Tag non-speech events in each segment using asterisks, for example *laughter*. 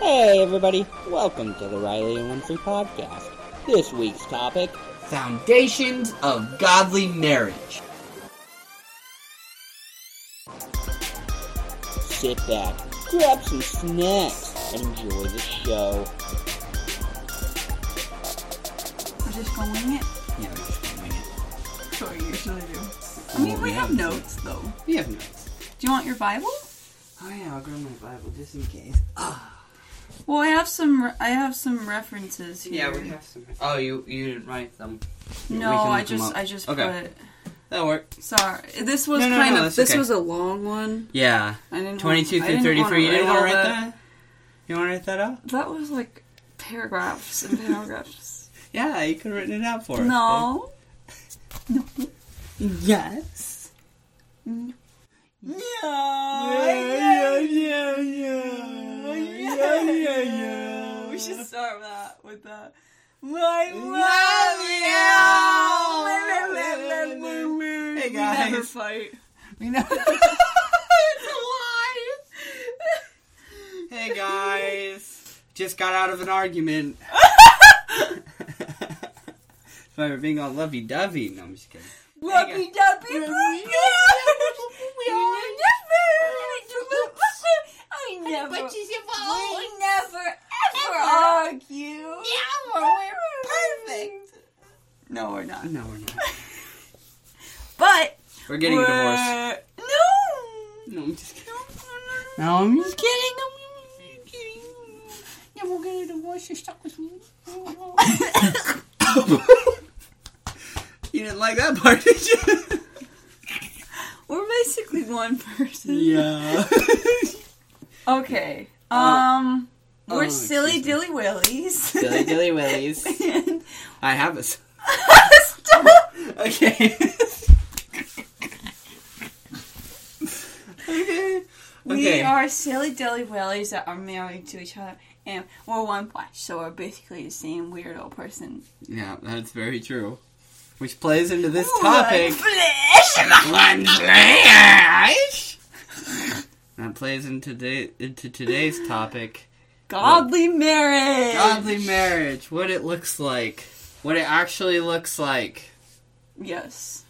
Hey, everybody. Welcome to the Riley and Winfree podcast. This week's topic Foundations of Godly Marriage. sit back, grab some snacks, and enjoy the show. We're just gonna it. Yeah, we're just gonna it. That's what we usually do. I Well, mean, we we have have notes though. We have notes. Do you want your Bible? Oh yeah, I'll grab my Bible just in case. Ah. Well, I have some. re- I have some references here. Yeah, we have some. Oh, you you didn't write them. No, I just. I just Okay. put. That worked. Sorry, this was No, no, kind no, of. This okay. was a long one. Yeah, I didn't. twenty-two through thirty-three. You didn't want to write that? You want to write that out? That was like paragraphs and paragraphs. *laughs* Yeah, you could have written it out for us. no. babe. Yes. Yeah. yeah, yeah, yeah, yeah, yeah, yeah. yeah. We should start with that with that. I love you. Hey We never guys. fight. We know. *laughs* hey guys. Just got out of an argument. *laughs* That's why we're being all lovey dovey. No, I'm just kidding. Lovey dovey I never, we never ever argue. Yeah, we're perfect. No, we're not. No, we're not. *laughs* But We're getting a divorce. we're- No. No, I'm just kidding. No, No, I'm just kidding. I'm kidding. Yeah, we'll get a divorce. You're stuck with me. *coughs* You didn't like that part, did you? We're basically one person. yeah. *laughs* Okay. Uh, Um, we're oh, silly dilly willies. Dilly dilly willies. *laughs* And- I have a. Stop. *laughs* Okay. okay. We Okay. are silly dilly willies that are married to each other, and we're one flesh, so we're basically the same weirdo person. Yeah, that's very true. Which plays into this One topic. flesh. One flash. That plays into today into today's *gasps* topic. Godly marriage. Godly marriage. What it looks like. What it actually looks like. Yes.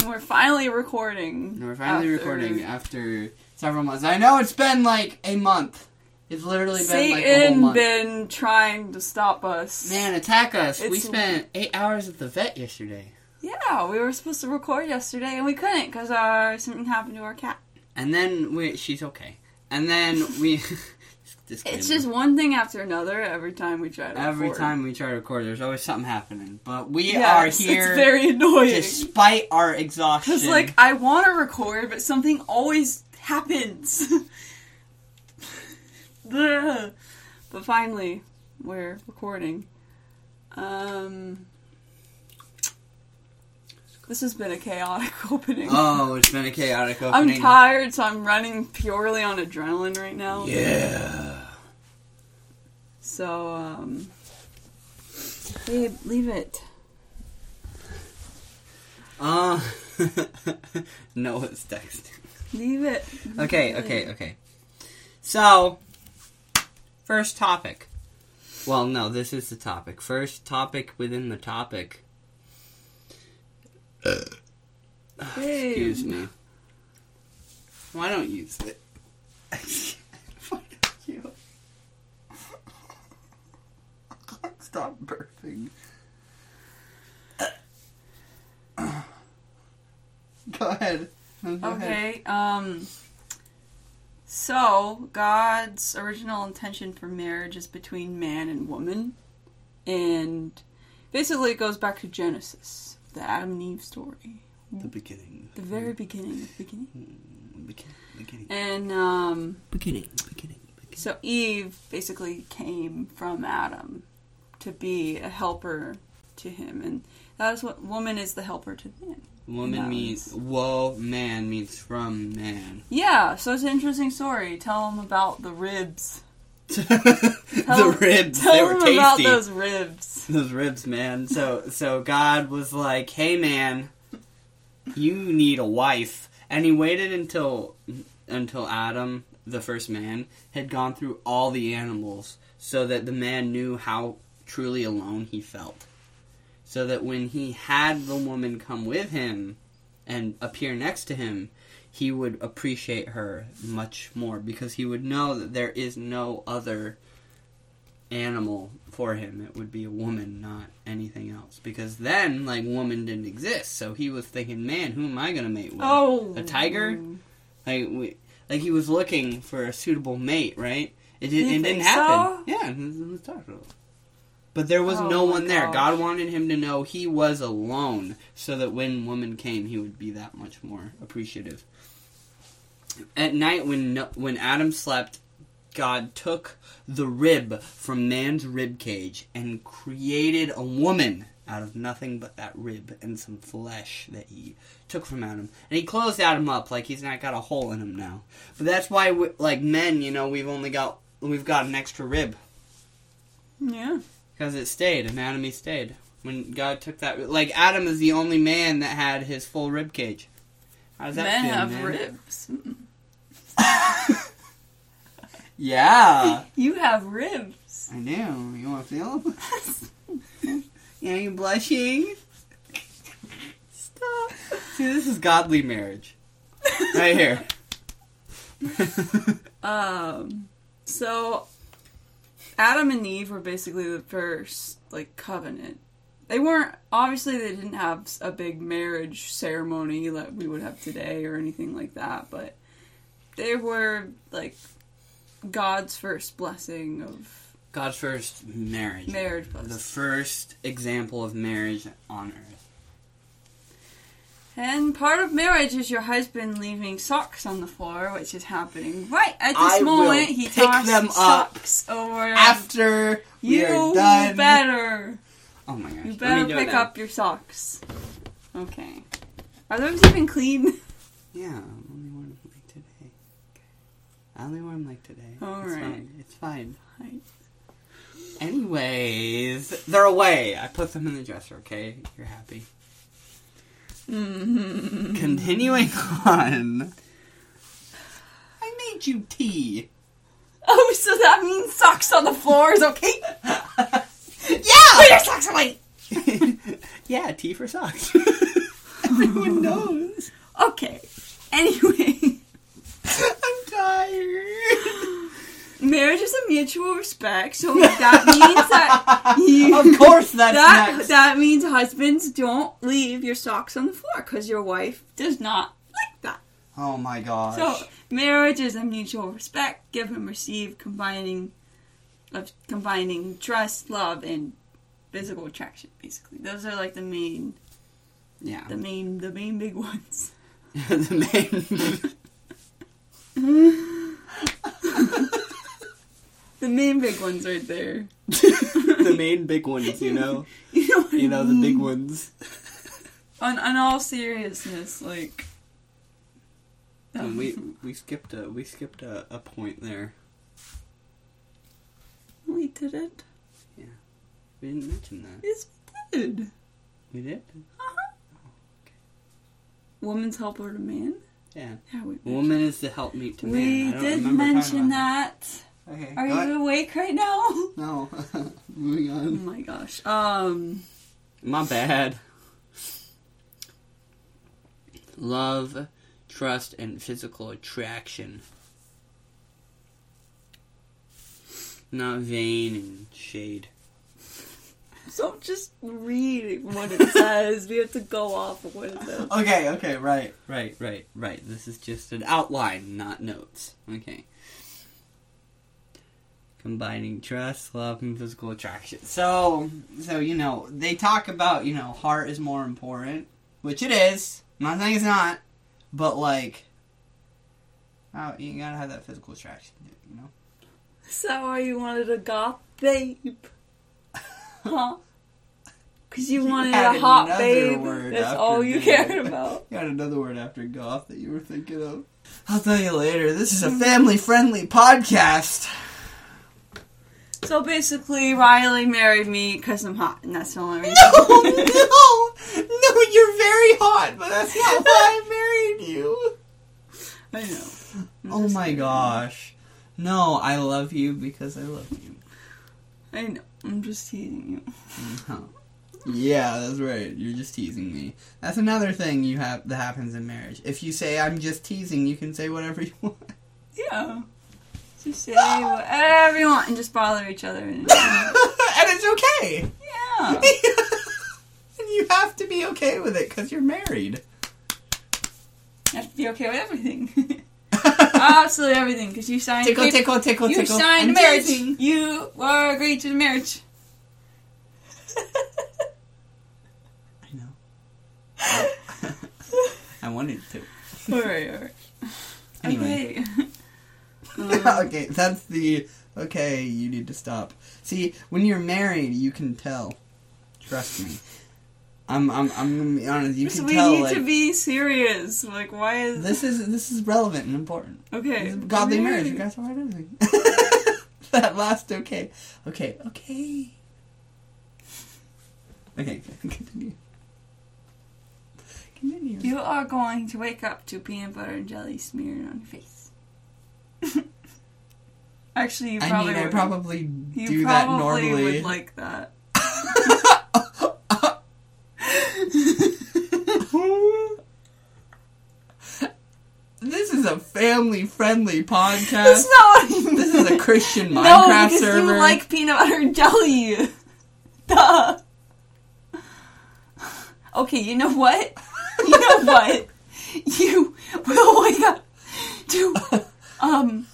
And we're finally recording. And we're finally after recording after several months. I know it's been like a month. It's literally been like a whole Satan month. been trying to stop us. Man, attack us. we It's- spent eight hours at the vet yesterday. Yeah, we were supposed to record yesterday and we couldn't because our uh, something happened to our cat. And then we she's okay. And then we. *laughs* it's just one thing after another every time we try to every record. time we try to record there's always something happening. But we Yes, are here It's very annoying. despite our exhaustion. Because, like, I want to record, but something always happens. *laughs* But finally, we're recording. Um, this has been a chaotic *laughs* opening. Oh, it's been a chaotic opening. I'm tired, so I'm running purely on adrenaline right now. Yeah. So, um, babe, leave it. Uh *laughs* Noah's texting. Leave it. Okay, okay, okay. So, first topic. Well, no, this is the topic. First topic within the topic. Excuse me. Why don't you use it? Fuck you. *laughs* Stop burping. Go ahead. Go ahead. Okay, um so God's original intention for marriage is between man and woman. And basically it goes back to Genesis, the Adam and Eve story. The beginning. The very beginning, the beginning. Beginning. Beginning. And um Beginning. Beginning. beginning. so Eve basically came from Adam to be a helper to him and that is what woman is the helper to man. Woman means was- whoa, man means from man. Yeah, so it's an interesting story. Tell them about the ribs. *laughs* the ribs, Tell they were them about those ribs. Those ribs, man. So, so God was like, "Hey, man, you need a wife," and He waited until until Adam the first man, had gone through all the animals so that the man knew how truly alone he felt. So that when he had the woman come with him and appear next to him, he would appreciate her much more because he would know that there is no other animal for him. It would be a woman, not anything else. Because then, like, woman didn't exist. So he was thinking, man, who am I going to mate with? Oh, A tiger? Like, we, like he was looking for a suitable mate, right? It, did, it didn't happen. so? Yeah, it was- it was But there was Oh no one there. God wanted him to know he was alone, so that when woman came, he would be that much more appreciative. At night, when no, when Adam slept, God took the rib from man's rib cage and created a woman out of nothing but that rib and some flesh that he took from Adam. And he closed Adam up like he's not got a hole in him now. But that's why, like men, you know, we've only got we've got an extra rib Yeah. Because it stayed. Anatomy stayed when God took that. Like Adam is the only man that had his full rib cage. How does that Men feel, have man? ribs. *laughs* Yeah, *laughs* You have ribs. I do. You want to feel them? *laughs* yeah, you blushing? Stop. See, this is godly marriage. Right here. Um. So, Adam and Eve were basically the first like covenant. They weren't obviously they didn't have a big marriage ceremony that we would have today or anything like that, but they were like God's first blessing of God's first marriage. marriage The first example of marriage on earth. And part of marriage is your husband leaving socks on the floor, which is happening right at this I will moment. He pick tossed them up over. After we you are done. better. Oh my gosh. You Let better me pick now. up your socks. Okay. Are those even clean? *laughs* Yeah, I only wore them like today. Okay. I only wore them like today. All it's right. fine. It's fine. Right. Anyways, they're away. I put them in the dresser. Okay, you're happy. Mm-hmm. Continuing on. I made you tea. Oh, so that means socks on the floor is okay? *laughs* Yeah! Put your socks away! *laughs* yeah, tea for socks. *laughs* Everyone knows. Okay. Anyway, I'm tired. Marriage is a mutual respect, so that means that you. *laughs* of course, that's that next. that means husbands don't leave your socks on the floor because your wife does not like that. oh my gosh. So marriage is a mutual respect, give and receive, combining of combining trust, love, and physical attraction. Basically, those are like the main, yeah, the main, the main big ones. *laughs* the *laughs* The main big ones right there. *laughs* the main big ones. You know, *laughs* You know, I you know the big ones. *laughs* On, on all seriousness, like. And um, we we skipped a we skipped a, a point there. we did it. Yeah. We didn't mention that. Yes, we did. We did. Uh-huh. Oh, Woman's helper to man. Yeah. Yeah, we. Woman is the helpmeet to man. We I don't did mention that. Okay. Are you awake right now? *laughs* No. *laughs* Moving on. Oh my gosh. Um. My bad. Love, trust, and physical attraction. Not vain and shade. So just read what it says. we have to go off of what it says. *laughs* Okay, okay, right, right, right, right. This is just an outline, not notes. Okay. Combining trust, love, and physical attraction. So, so you know, they talk about you know, heart is more important, which it is. I'm not saying it's not, but like, oh, you gotta have that physical attraction, you know. Is that why you wanted a goth babe? Huh? Because you You wanted had a hot babe. That's all you babe. cared *laughs* about. You got another word after goth that you were thinking of. I'll tell you later. This is a family-friendly podcast. So basically, Riley married me because I'm hot, and that's the only reason. No, no, no, you're very hot, but that's not *laughs* why I married you. I know. I'm Oh my kidding. gosh. No, I love you because I love you. I know. I'm just teasing you. Huh. Yeah, that's right. You're just teasing me. That's another thing you have that happens in marriage. If you say I'm just teasing, you can say whatever you *laughs* want. Yeah. Just say whatever you want and just bother each other. And, *laughs* and it's okay. yeah. *laughs* and you have to be okay with it because you're married. You have to be okay with everything. *laughs* Absolutely everything, because you signed. tickle, paper- tickle, tickle, you tickle. signed I'm the marriage. teasing. You were agreed to the marriage. I know. I wanted to. all right, all right. Anyway. Okay. Um, *laughs* okay, that's the okay. You need to stop. See, when you're married, you can tell. Trust me. I'm. I'm. I'm gonna be honest. You can we tell. need like, to be serious. Like, why is this is this is relevant and important. okay? Godly marriage. You guys everything. *laughs* that last okay. Okay. Okay. Okay. *laughs* Continue. Continue. You are going to wake up to peanut butter and jelly smeared on your face. *laughs* Actually, you I probably mean, I would. probably you do that normally. would like that. *laughs* this is a family-friendly podcast. That's not what I mean. This is a Christian *laughs* no, Minecraft because server. you like peanut butter jelly. Duh. Okay, you know what? You know what? You will wake up to um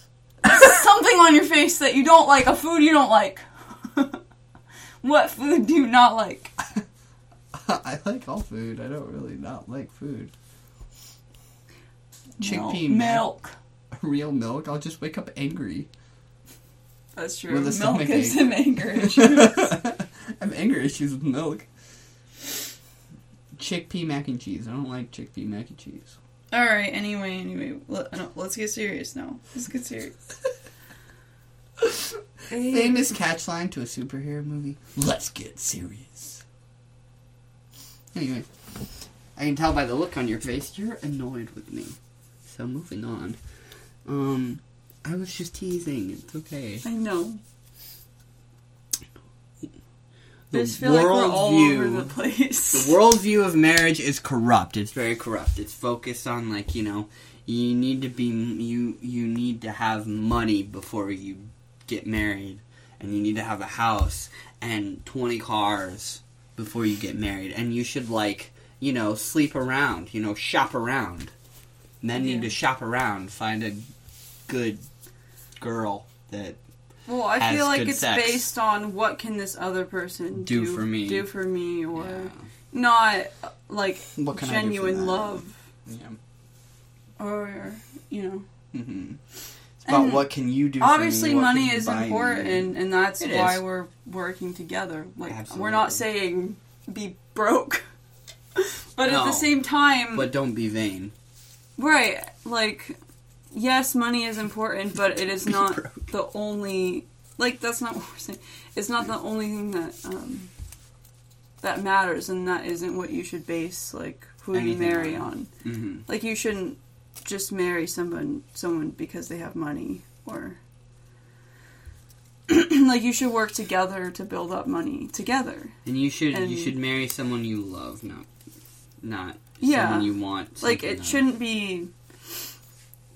something on your face that you don't like, a food you don't like. *laughs* what food do you not like? *laughs* I like all food. I don't really not like food. Milk. Chickpea milk. *laughs* Real milk. I'll just wake up angry. That's true. With milk gives him anger issues. I have anger issues with milk. Chickpea mac and cheese. I don't like chickpea mac and cheese. All right. Anyway, anyway, let, no, let's get serious now. Let's get serious. *laughs* Famous catchline to a superhero movie. Let's get serious. Anyway, I can tell by the look on your face you're annoyed with me. So moving on. Um, I was just teasing. It's okay. I know. The I just feel like we're all worldview- over the place. *laughs* The worldview of marriage is corrupt. It's very corrupt. It's focused on like you know, you need to be you you need to have money before you get married, and you need to have a house and twenty cars before you get married, and you should like you know sleep around, you know shop around. Men need to shop around, find a good girl that Well, I feel like it's sex. based on what can this other person Do do, for me. do for me, or yeah, not like What can I do for genuine love, yeah. or you know. Mm-hmm. It's about what can you do. for Obviously, money is important, and that's It why is. we're working together. Like, Absolutely. we're not saying be broke, *laughs* but at the same time, But don't be vain. right? Like, yes, money is important, but it is *laughs* not the only. Like, that's not *laughs* what we're saying. It's not the only thing that um, that matters, and that isn't what you should base like who you marry on. on. hmm Like, you shouldn't just marry someone someone because they have money or. *clears throat* like you should work together to build up money together. And you should And- you should marry someone you love, not not Yeah. someone you want. like it shouldn't be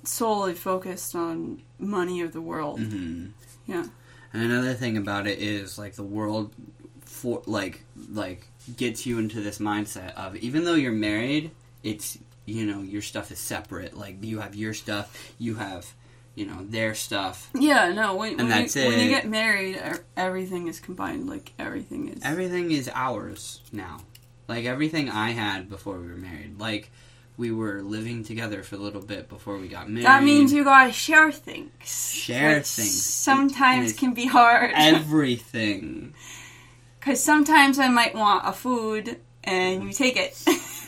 solely focused on money of the world. Mhm. Yeah. And another thing about it is like the world for like like gets you into this mindset of even though you're married, it's you know your stuff is separate. Like you have your stuff, you have you know their stuff. Yeah, no. When, when, that's you, when you get married, er- everything is combined. Like everything is. Everything is ours now. Like everything I had before we were married. Like we were living together for a little bit before we got married. that means you gotta share things. Share which things. Sometimes can be hard. everything. *laughs* Because sometimes I might want a food and you take it.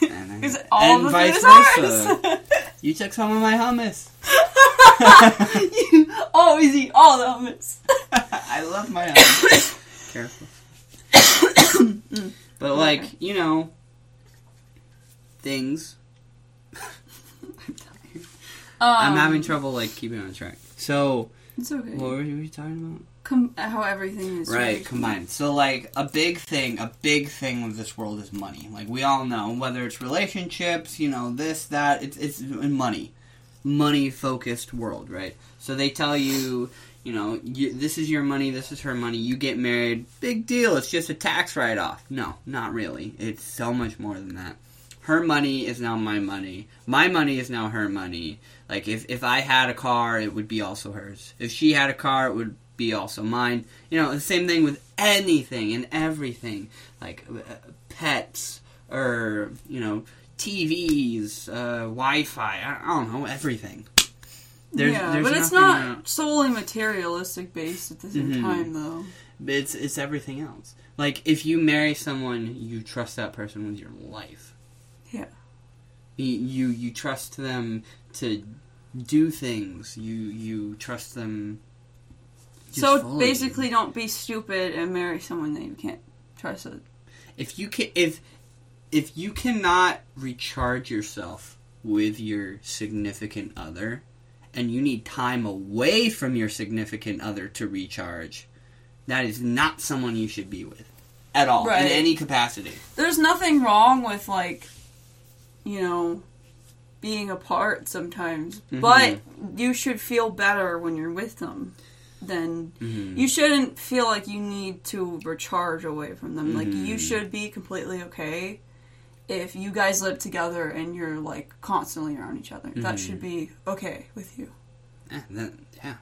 Because *laughs* all and the vice food is ours. You took some of my hummus. *laughs* you always eat all the hummus. I love my hummus. *coughs* Careful. *coughs* Mm. but like, you know, things. I'm. Um, having trouble like keeping on track. So It's okay. what were we talking about? Com- how everything is Right, very- combined. So like a big thing, a big thing of this world is money. Like we all know, whether it's relationships, you know, this, that, it's it's money, money focused world, right? So they tell you, you know, you, this is your money, this is her money. You get married, big deal. It's just a tax write off. No, not really. It's so much more than that. Her money is now my money. My money is now her money. Like if if I had a car, it would be also hers. If she had a car, it would be also mine. You know, the same thing with anything and everything, like uh, pets or you know TVs, uh, Wi-Fi. I, I don't know everything. There's, yeah, there's but it's not uh, solely materialistic based at the same Mhm. time, though. it's it's everything else. Like if you marry someone, you trust that person with your life. Yeah. You you, you trust them to do things. You you trust them. So fully. basically, don't be stupid and marry someone that you can't trust. It. if you can if if you cannot recharge yourself with your significant other and you need time away from your significant other to recharge that is not someone you should be with at all Right. in any capacity There's nothing wrong with like, you know, being apart sometimes, Mhm. but you should feel better when you're with them. Then Mhm. you shouldn't feel like you need to recharge away from them. Like you Mhm. should be completely okay if you guys live together and you're like constantly around each other. That Mhm. should be okay with you. yeah, that- yeah.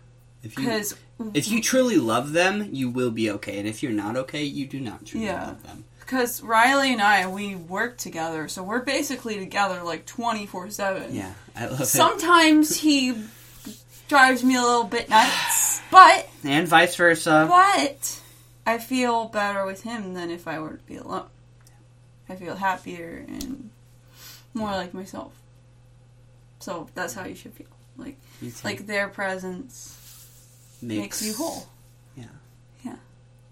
if you Because if you truly love them you will be okay and if you're not okay you do not truly Yeah. love them because Riley and I we work together, so we're basically together like twenty four seven. yeah i love Sometimes he drives me a little bit nuts, *sighs* but and vice versa but I feel better with him than if I were to be alone. I feel happier and more like myself. So that's how you should feel. Like like their presence makes, you whole.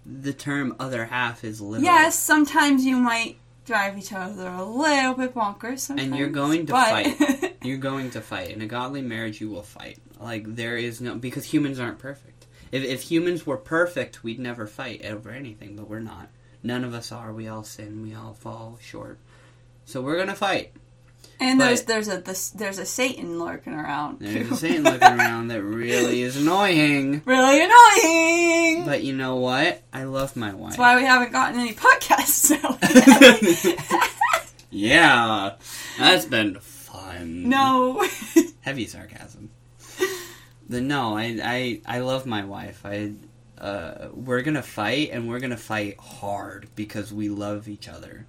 The term other half is literal Yes, sometimes you might drive each other a little bit bonkers. Sometimes, And you're going to but- fight. *laughs* You're going to fight. In a godly marriage, you will fight. Like, there is no. Because humans aren't perfect. If, if humans were perfect, we'd never fight over anything, but we're not. None of us are. We all sin. We all fall short. So we're going to fight. And there's but- there's a this, there's a Satan lurking around. There's too. a Satan lurking *laughs* around that really is annoying. really annoying. But you know what? I love my wife. That's why we haven't gotten any podcasts *laughs* out. *laughs* yeah. That's been fun. no. heavy sarcasm. The no, I I I love my wife. I uh we're gonna fight and we're gonna fight hard because we love each other.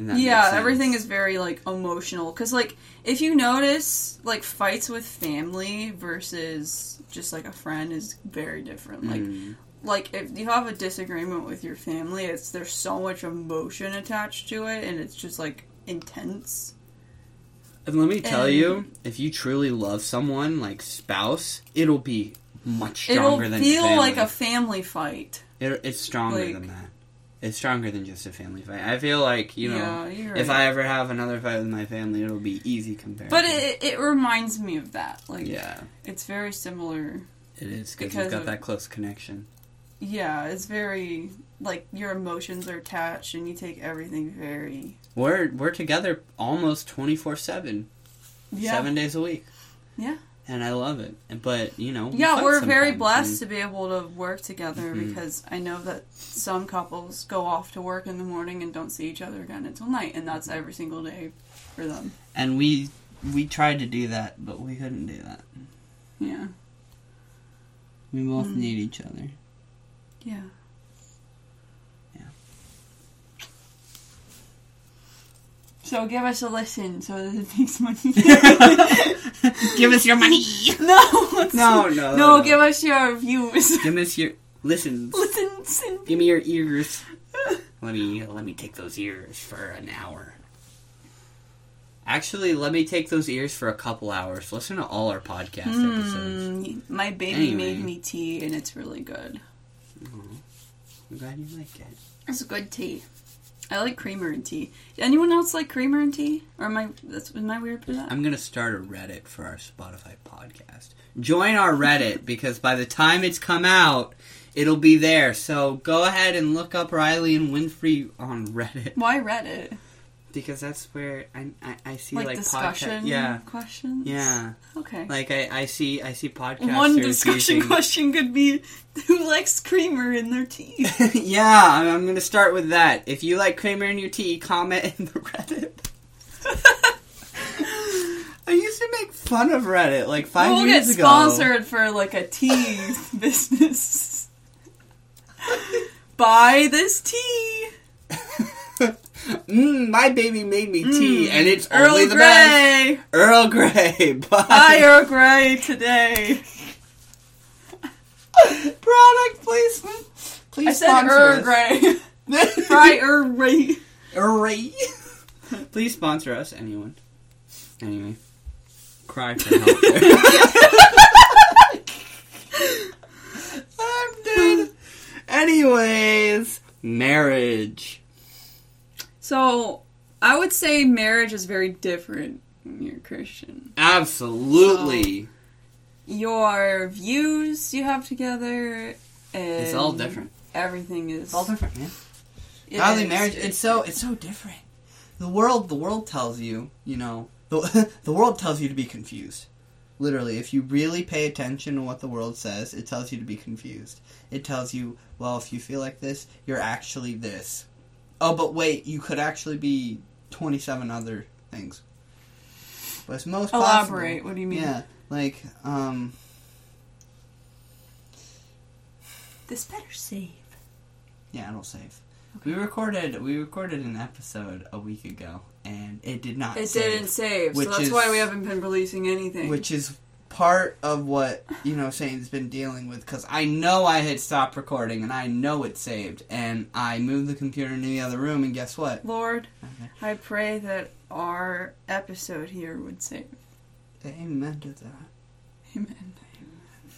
Yeah, everything is very like emotional because like if you notice like fights with family versus just like a friend is very different. Like Mm. like if you have a disagreement with your family, it's there's so much emotion attached to it, and it's just like intense. And let me tell and- you, if you truly love someone like spouse, it'll be much It'll stronger than feel family. like a family fight. It, it's stronger like- than that. It's stronger than just a family fight. I feel like you know, yeah, you're if right. I ever have another fight with my family, it'll be easy compared. but it, it reminds me of that. Like, yeah, it's very similar. it is because Because you've got of- that close connection. Yeah, it's very like your emotions are attached, and you take everything very. We're we're together almost twenty four seven. Seven days a week. Yeah. And I love it. But, you know, yeah, fight we're very blessed and- to be able to work together Mhm. because I know that some couples go off to work in the morning and don't see each other again until night, and that's every single day for them. And we we tried to do that, but we couldn't do that. Yeah, We both Mm. need each other. Yeah. So give us a listen so that it makes money. *laughs* Give us your money. *laughs* no, No, no, no, no. give us your views. Give us your listen. listen, Give me your ears. Let me let me take those ears for an hour. Actually, let me take those ears for a couple hours. Listen to all our podcast episodes. Mm, my baby Anyway. made me tea and it's really good. I'm glad you like it. It's good tea. I like creamer and tea. Anyone else like creamer and tea? Or am I that's am I weird for that? I'm gonna start a Reddit for our Spotify podcast. Join our Reddit *laughs* because by the time it's come out, it'll be there. So go ahead and look up Riley and Winfree on Reddit Why Reddit? Because that's where I I, I see Like, like, discussion podcast. Yeah, questions? yeah. Okay. Like I, I see I see podcasters. One discussion using- *laughs* question could be who likes creamer in their tea? *laughs* yeah, I'm, I'm gonna start with that. If you like creamer in your tea, comment in the Reddit. *laughs* I used to make fun of Reddit like 5 we'll years get sponsored for like a tea business. Buy this tea. Mm, my baby made me tea, Mm, and it's Earl only the best. Grey. Earl Grey. *laughs* Bye. Buy Earl Grey today. *laughs* Product placement. Please I said Earl. Grey. *laughs* Buy Earl Grey. Earl Grey. Please sponsor us, anyone. Anyway, cry for help. I'm dead. Anyways, marriage. So, I would say marriage is very different when you're Christian. Absolutely. Your views you have together, and it's all different. Everything is It's all different, man. it Godly is- marriage. It's so it's so different. The world the world tells you, you know, the *laughs* the world tells you to be confused. Literally, if you really pay attention to what the world says, it tells you to be confused. It tells you, well, if you feel like this, you're actually this. Oh, but wait, you could actually be 27 other things. But it's most possible. Elaborate. What do you mean? Yeah, like um This better save. Yeah, it'll save. We recorded we recorded an episode a week ago, and it did not. It save, didn't save, which so that's is- why we haven't been releasing anything. which is part of what you know Shane's been dealing with. Because I know I had stopped recording, and I know it saved, and I moved the computer into the other room, and guess what? Lord, Okay. I pray that our episode here would save. Amen to that. Amen.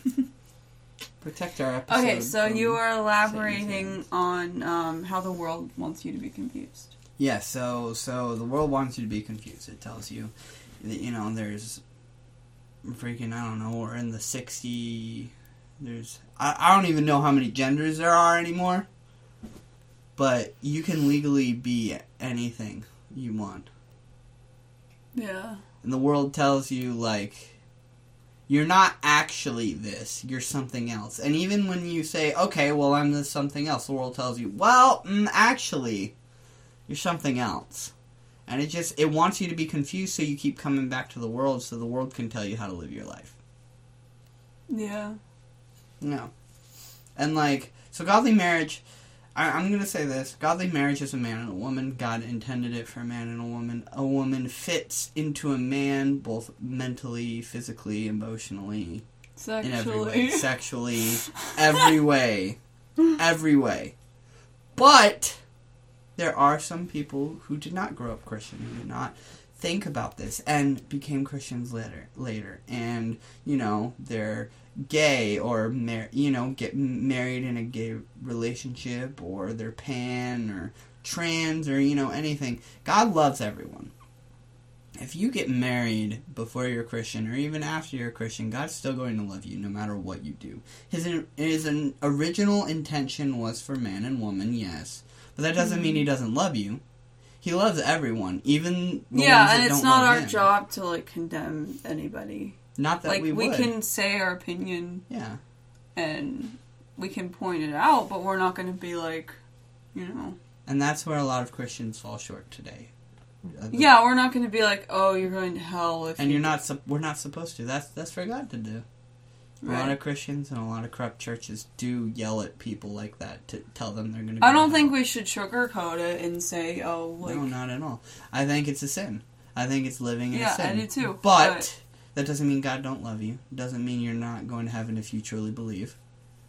*laughs* Protect our episode. Okay, so you are elaborating on um, how the world wants you to be confused. Yeah, so so the world wants you to be confused. It tells you that you know there's freaking I don't know, we're in the sixty there's I, I don't even know how many genders there are anymore. But you can legally be anything you want. Yeah. And the world tells you like you're not actually this, you're something else. And even when you say, okay, well, I'm this something else, the world tells you, well, mm, actually, you're something else. And it just, it wants you to be confused so you keep coming back to the world so the world can tell you how to live your life. Yeah. No. And like, so godly marriage, I, I'm gonna say this: godly marriage is a man and a woman. God intended it for a man and a woman. A woman fits into a man both mentally, physically, emotionally, in every way, Sexually. sexually, every way, *laughs* every way. But there are some people who did not grow up Christian, who did not think about this, and became Christians later. Later, and you know they're gay or mar- you know get married in a gay relationship, or they're pan or trans or you know anything. God loves everyone. If you get married before you're Christian or even after you're Christian, God's still going to love you no matter what you do. His his original intention was for man and woman, yes, but that doesn't mean he hmm. doesn't love you. He loves everyone, even the yeah, ones that and it's not our him. job to like condemn anybody. Not that like we we, can say our opinion yeah, and we can point it out, but we're not going to be like, you know. and that's where a lot of Christians fall short today. Yeah, we're not going to be like, oh, you're going to hell if and you you're not. We're not supposed to. That's that's for God to do. A lot of Christians and a lot of corrupt churches do yell at people like that to tell them they're going to. I don't think we should sugarcoat it and say, oh, like, no, not at all. I think it's a sin. I think it's living in Yeah, a sin. Yeah, I do too, But, but- that doesn't mean God don't love you. Doesn't mean you're not going to heaven if you truly believe.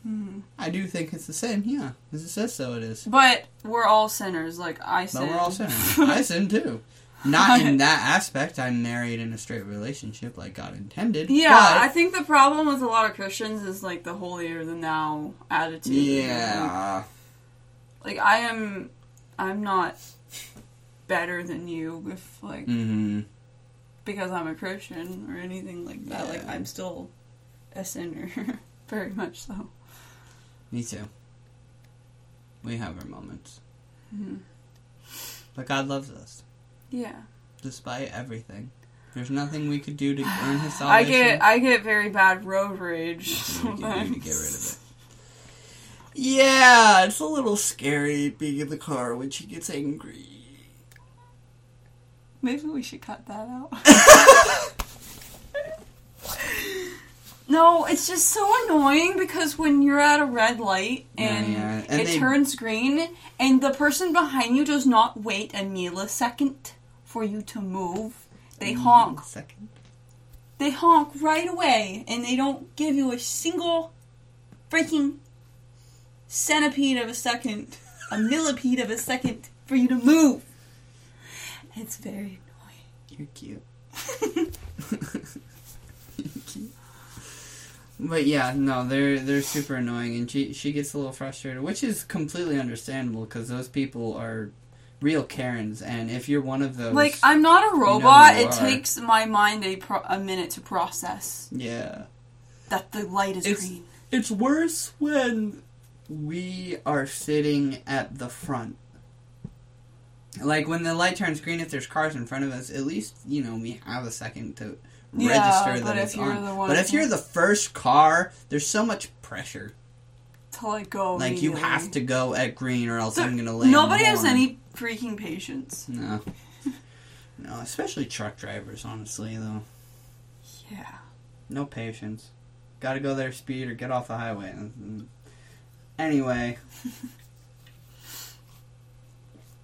hmm. I do think it's a sin. Yeah, because it says so. It is. but we're all sinners. Like I said, But we're all sinners. *laughs* I sin too. Not in *laughs* that aspect. I'm married in a straight relationship like God intended. Yeah, but- I think the problem with a lot of Christians is like the holier than thou attitude. Yeah. Like I am I'm not better than you if like Mm-hmm. because I'm a Christian or anything like that. Like I'm still a sinner, *laughs* very much so. Me too. We have our moments. Mhm. But God loves us, Yeah, despite everything. There's nothing we could do to *sighs* earn His I get I get very bad road rage Nothing we can sometimes. to get rid of it. Yeah, it's a little scary being in the car when she gets angry. Maybe we should cut that out. *laughs* no, it's just so annoying because when you're at a red light and, Yeah, yeah. And it they- turns green and the person behind you does not wait a millisecond for you to move, they honk. Second. They honk right away and they don't give you a single freaking centipede of a second, a millipede of a second for you to move. It's very annoying. You're cute. *laughs* Cute. But yeah, no, they're they're super annoying, and she she gets a little frustrated, which is completely understandable because those people are real Karens, and if you're one of those, Like I'm not a robot. you it are. takes my mind a pro- a minute to process yeah, that the light is It's- green. it's worse when we are sitting at the front. Like when the light turns green, if there's cars in front of us, at least you know we have a second to Yeah, register that it's on. but if you're the first car, there's so much pressure. To like go. Like you have to go at green, or else I'm gonna land. Nobody has horn. any freaking patience. No, *laughs* no, especially truck drivers. Honestly, though, Yeah. no patience. Got to go their speed or get off the highway. And- Anyway, *laughs*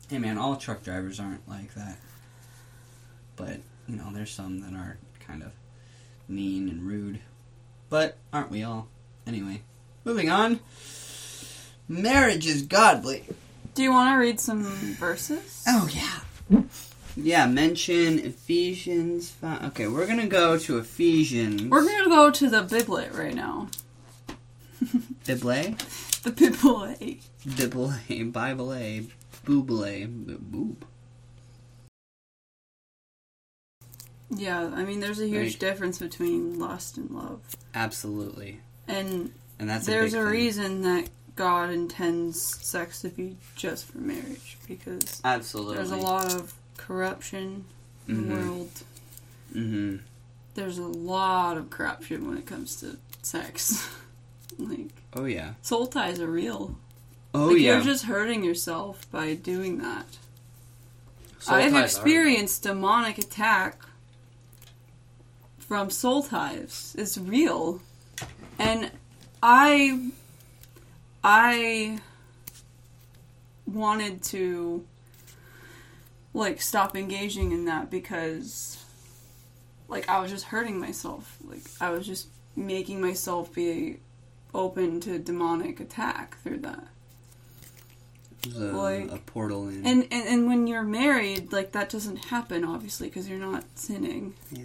hey man, all truck drivers aren't like that. But you know, there's some that are kind of mean and rude. But aren't we all? Anyway, moving on. Marriage is godly. Do you want to read some verses? Oh yeah. Yeah, mention Ephesians 5. Okay, we're going to go to Ephesians. We're gonna go to the Biblet right now. *laughs* Bible, The Biblet. Bible, Bible, Booble, boob. Yeah, I mean, there's a huge Right. difference between lust and love, Absolutely. and And that's there's a, a, thing. reason that God intends sex to be just for marriage because Absolutely. there's a lot of corruption in Mhm. the world. Mm-hmm. There's a lot of corruption when it comes to sex. *laughs* like Oh yeah. soul ties are real. Oh like, yeah. You're just hurting yourself by doing that. Soul I've ties are- experienced demonic attack from soul ties. It's real. And I I wanted to like stop engaging in that because like I was just hurting myself. Like I was just making myself be open to demonic attack through that. A, like- a portal in. And, and and when you're married, like that doesn't happen obviously because you're not sinning. Yeah.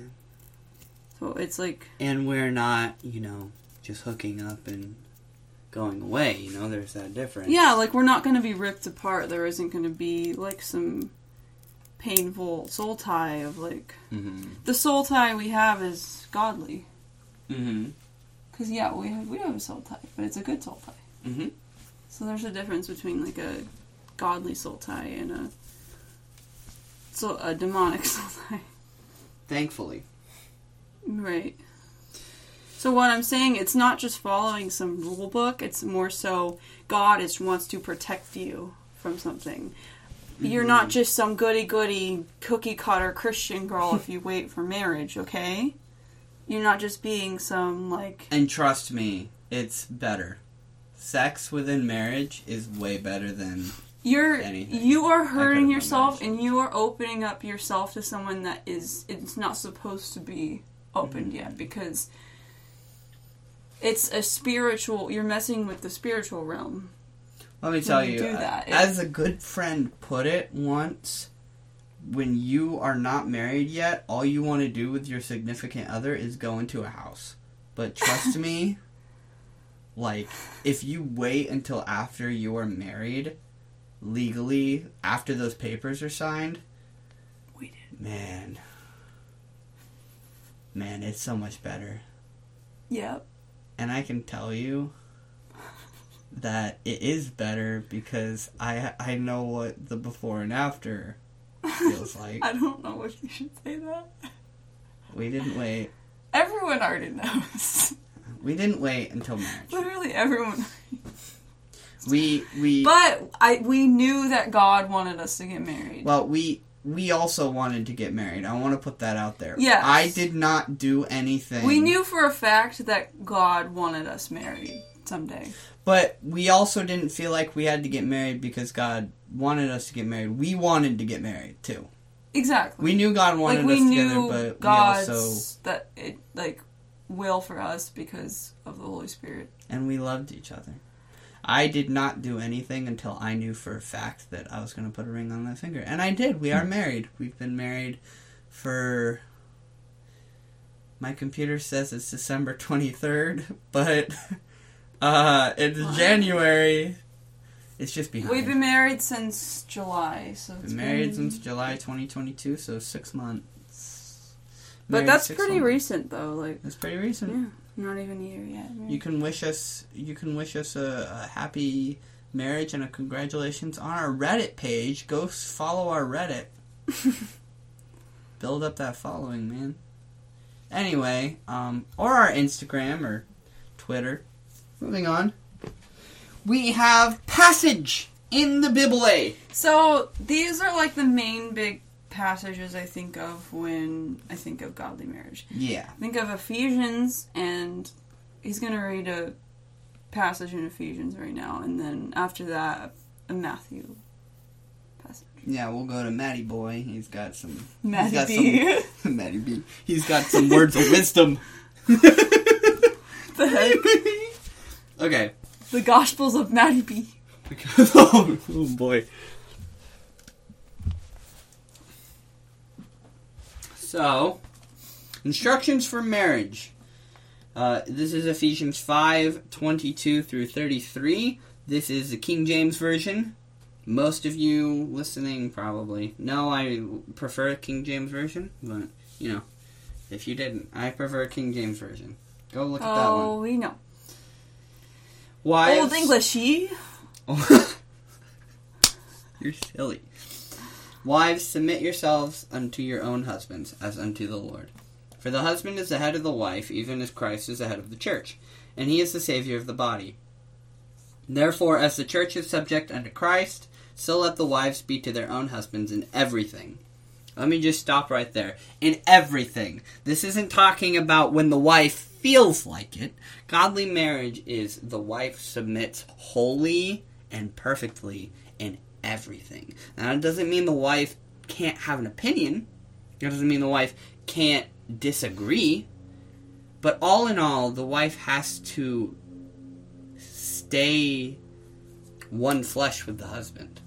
So it's like and we're not, you know, just hooking up and going away. You know, there's that difference. yeah, like we're not going to be ripped apart. There isn't going to be like some painful soul tie of like Mm-hmm. the soul tie we have is godly. Mm-hmm. Cuz yeah, we have we have a soul tie, but it's a good soul tie. Mm-hmm. So there's a difference between like a godly soul tie and a so a demonic *laughs* soul tie. Thankfully. Right. So what I'm saying, it's not just following some rule book. It's more so God is wants to protect you from something. You're not just some goody goody cookie cutter Christian girl if you wait for marriage. Okay. You're not just being some like And trust me, it's better. Sex within marriage is way better than you're Anything. you are hurting yourself and you are opening up yourself to someone that is it's not supposed to be opened Mm-hmm. yet because it's a spiritual you're messing with the spiritual realm Let me tell you you, do uh, that, as a good friend put it once, when you are not married yet, all you want to do with your significant other is go into a house. But trust *laughs* me, like, if you wait until after you are married, legally after those papers are signed, We did. man, man, it's so much better. Yep. And I can tell you that it is better because I I know what the before and after feels *laughs* like. I don't know if you should say that. We didn't wait. Everyone already knows. We didn't wait until marriage. Literally everyone. We we But I we knew that God wanted us to get married. well we we also wanted to get married. I want to put that out there. Yes. I did not do anything. we knew for a fact that God wanted us married someday. But we also didn't feel like we had to get married because God wanted us to get married. We wanted to get married too. Exactly. We knew God wanted like we us together, but God's we also that it like will for us because of the Holy Spirit. and we loved each other. I did not do anything until I knew for a fact that I was going to put a ring on my finger, and I did. We are married. We've been married for. My computer says it's December twenty third, *laughs* but uh, it's What? January. It's just behind. We've been married since July, so it's Been married been- since July 2022, so six months. But Married that's pretty months. recent though. Like That's pretty recent. yeah, not even a year yet. You can wish us, you can wish us a, a happy marriage and a congratulations on our Reddit page. Go follow our Reddit. *laughs* Build up that following, man. Anyway, um, or our Instagram or Twitter. Moving on. We have passage in the Bible. So these are like the main big passages I think of when I think of godly marriage. Yeah. Think of Ephesians, and he's gonna read a passage in Ephesians right now, and then after that, a Matthew passage. Yeah, we'll go to Matty Boy. He's got some. Matty he's got B. Some, *laughs* Matty B. He's got some words of wisdom. the heck? *laughs* okay. The Gospels of Matty B. *laughs* oh, oh boy. So, instructions for marriage. Uh, this is Ephesians 5 22 through 33. This is the King James Version. Most of you listening probably know I prefer King James Version, but you know, if you didn't, I prefer King James Version. Go look at that one. Oh, we know. Wives, Old English, Englishy. *laughs* You're silly. Wives, submit yourselves unto your own husbands, as unto the Lord. For the husband is the head of the wife, even as Christ is the head of the church, and he is the Savior of the body. Therefore, as the church is subject unto Christ, so let the wives be to their own husbands in everything. Let me just stop right there. In everything. This isn't talking about when the wife feels like it. Godly marriage is the wife submits wholly and perfectly everything. Now, that doesn't mean the wife can't have an opinion. That doesn't mean the wife can't disagree. But all in all, the wife has to stay one flesh with the husband.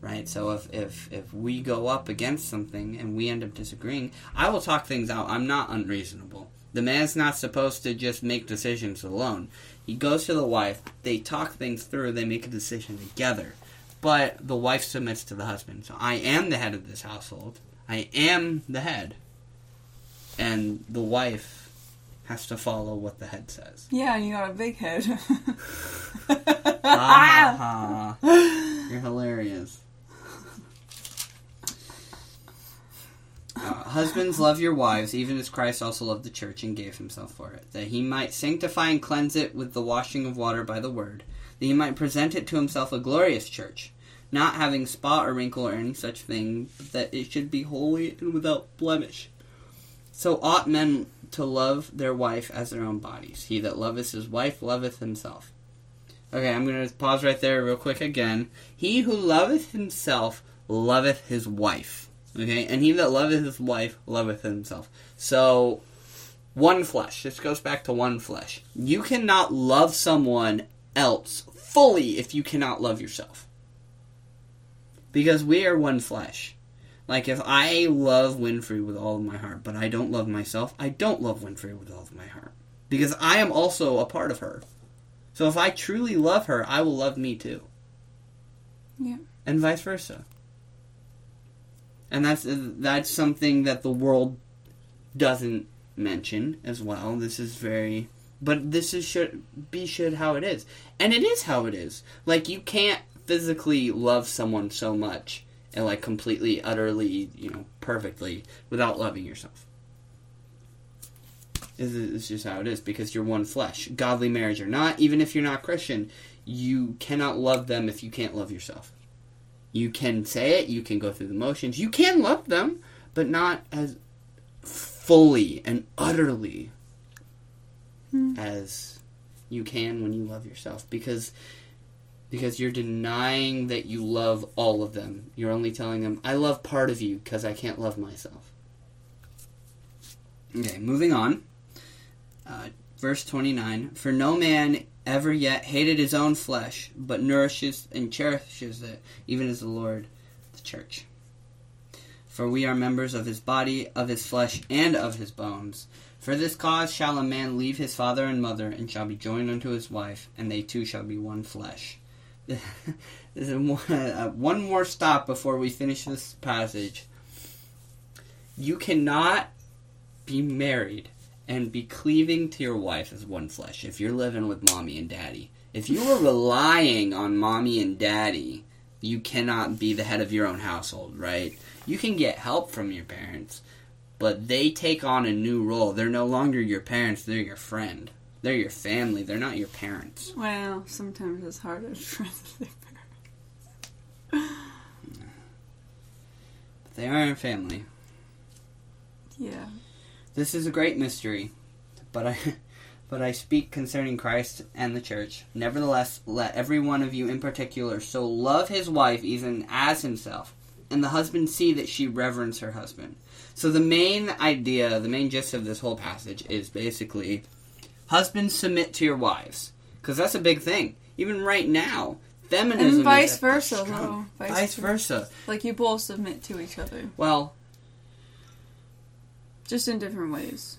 Right? So if, if if we go up against something and we end up disagreeing, I will talk things out. I'm not unreasonable. The man's not supposed to just make decisions alone. He goes to the wife, they talk things through, they make a decision together. But the wife submits to the husband. So I am the head of this household. I am the head. And the wife has to follow what the head says. Yeah, and you got a big head. *laughs* Ah, You're hilarious. Uh, husbands, love your wives, even as Christ also loved the church and gave himself for it, that he might sanctify and cleanse it with the washing of water by the word, that he might present it to himself a glorious church, not having spot or wrinkle or any such thing, but that it should be holy and without blemish. So ought men to love their wife as their own bodies. He that loveth his wife loveth himself. Okay, I'm going to pause right there real quick again. He who loveth himself loveth his wife. Okay, and he that loveth his wife loveth himself. So, one flesh. This goes back to one flesh. You cannot love someone else fully if you cannot love yourself. Because we are one flesh. Like, if I love Winfree with all of my heart, but I don't love myself, I don't love Winfree with all of my heart. Because I am also a part of her. So if I truly love her, I will love me too. Yeah. and vice versa. And that's that's something that the world doesn't mention as well. This is very, but this is should be should how it is, and it is how it is. Like you can't physically love someone so much and like completely, utterly, you know, perfectly without loving yourself. It's just how it is because you're one flesh. Godly marriage or not, even if you're not Christian, you cannot love them if you can't love yourself. You can say it, you can go through the motions, you can love them, but not as fully and utterly Hmm. as you can when you love yourself because because you're denying that you love all of them. You're only telling them I love part of you because I can't love myself. Okay, moving on. Uh, verse 29 For no man ever yet hated his own flesh, but nourishes and cherishes it, even as the Lord, the church. For we are members of his body, of his flesh, and of his bones. For this cause shall a man leave his father and mother, and shall be joined unto his wife, and they two shall be one flesh. Uh, one more stop before we finish this passage. You cannot be married and be cleaving to your wife as one flesh if you're living with mommy and daddy. If you are relying on mommy and daddy, you cannot be the head of your own household, right? You can get help from your parents, but they take on a new role. They're no longer your parents, they're your friend. They're your family, they're not your parents. Well, sometimes it's harder to trust *laughs* their parents. But they are your family. Yeah. This is a great mystery, but I *laughs* but I speak concerning Christ and the church. Nevertheless, let every one of you in particular so love his wife even as himself, and the husband see that she reverence her husband. So the main idea, the main gist of this whole passage is basically husbands submit to your wives because that's a big thing. Even right now, feminism And vice versa, though. Vice, versa. Like you both submit to each other, Well, just in different ways.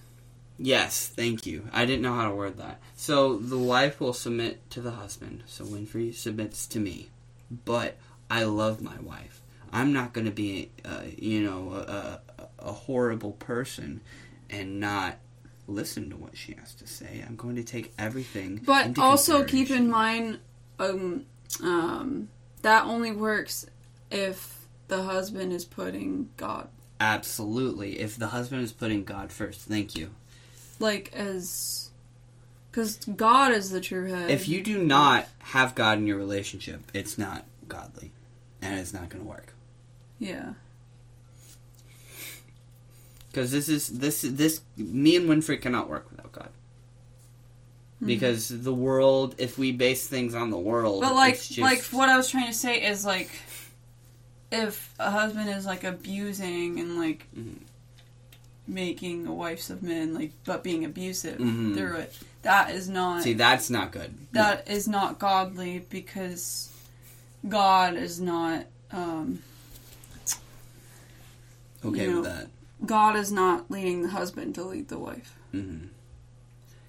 Yes, thank you. I didn't know how to word that. So the wife will submit to the husband. So Winfree submits to me, but I love my wife. I'm not going to be, uh, you know, a, a, a horrible person and not listen to what she has to say. I'm going to take everything. But also keep in mind, um, um, that only works if the husband is putting God, Absolutely. If the husband is putting God first, thank you. like as, because God is the true head. If you do not have God in your relationship, it's not godly, and it's not going to work. yeah, Because this is this this me and Winfree cannot work without God. Hmm. Because the world, if we base things on the world, but like, just, like what I was trying to say is like, if a husband is like abusing and like Mhm. making a wife submit, and, like but being abusive Mhm. through it, that is not see that's not good. that is not godly because God is not um, okay you know, with that. God is not leading the husband to lead the wife. hmm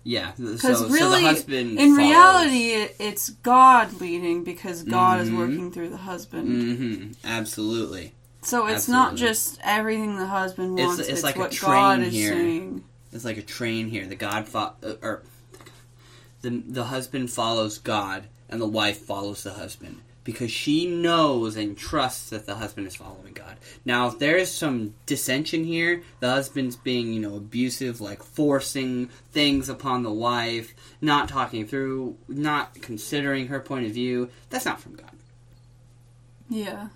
Yeah, Because so, really, so the husband in follows. reality, it, it's God leading because God is Mhm. working through the husband. Mhm, absolutely. So it's not just everything the husband wants. it's It's, like a what train God is here. saying. It's like a train here. The God fo- uh, or the the husband follows God, and the wife follows the husband because she knows and trusts that the husband is following God. Now, if there is some dissension here, the husband's being you know abusive, like forcing things upon the wife, not talking through, not considering her point of view. That's not from God. Yeah.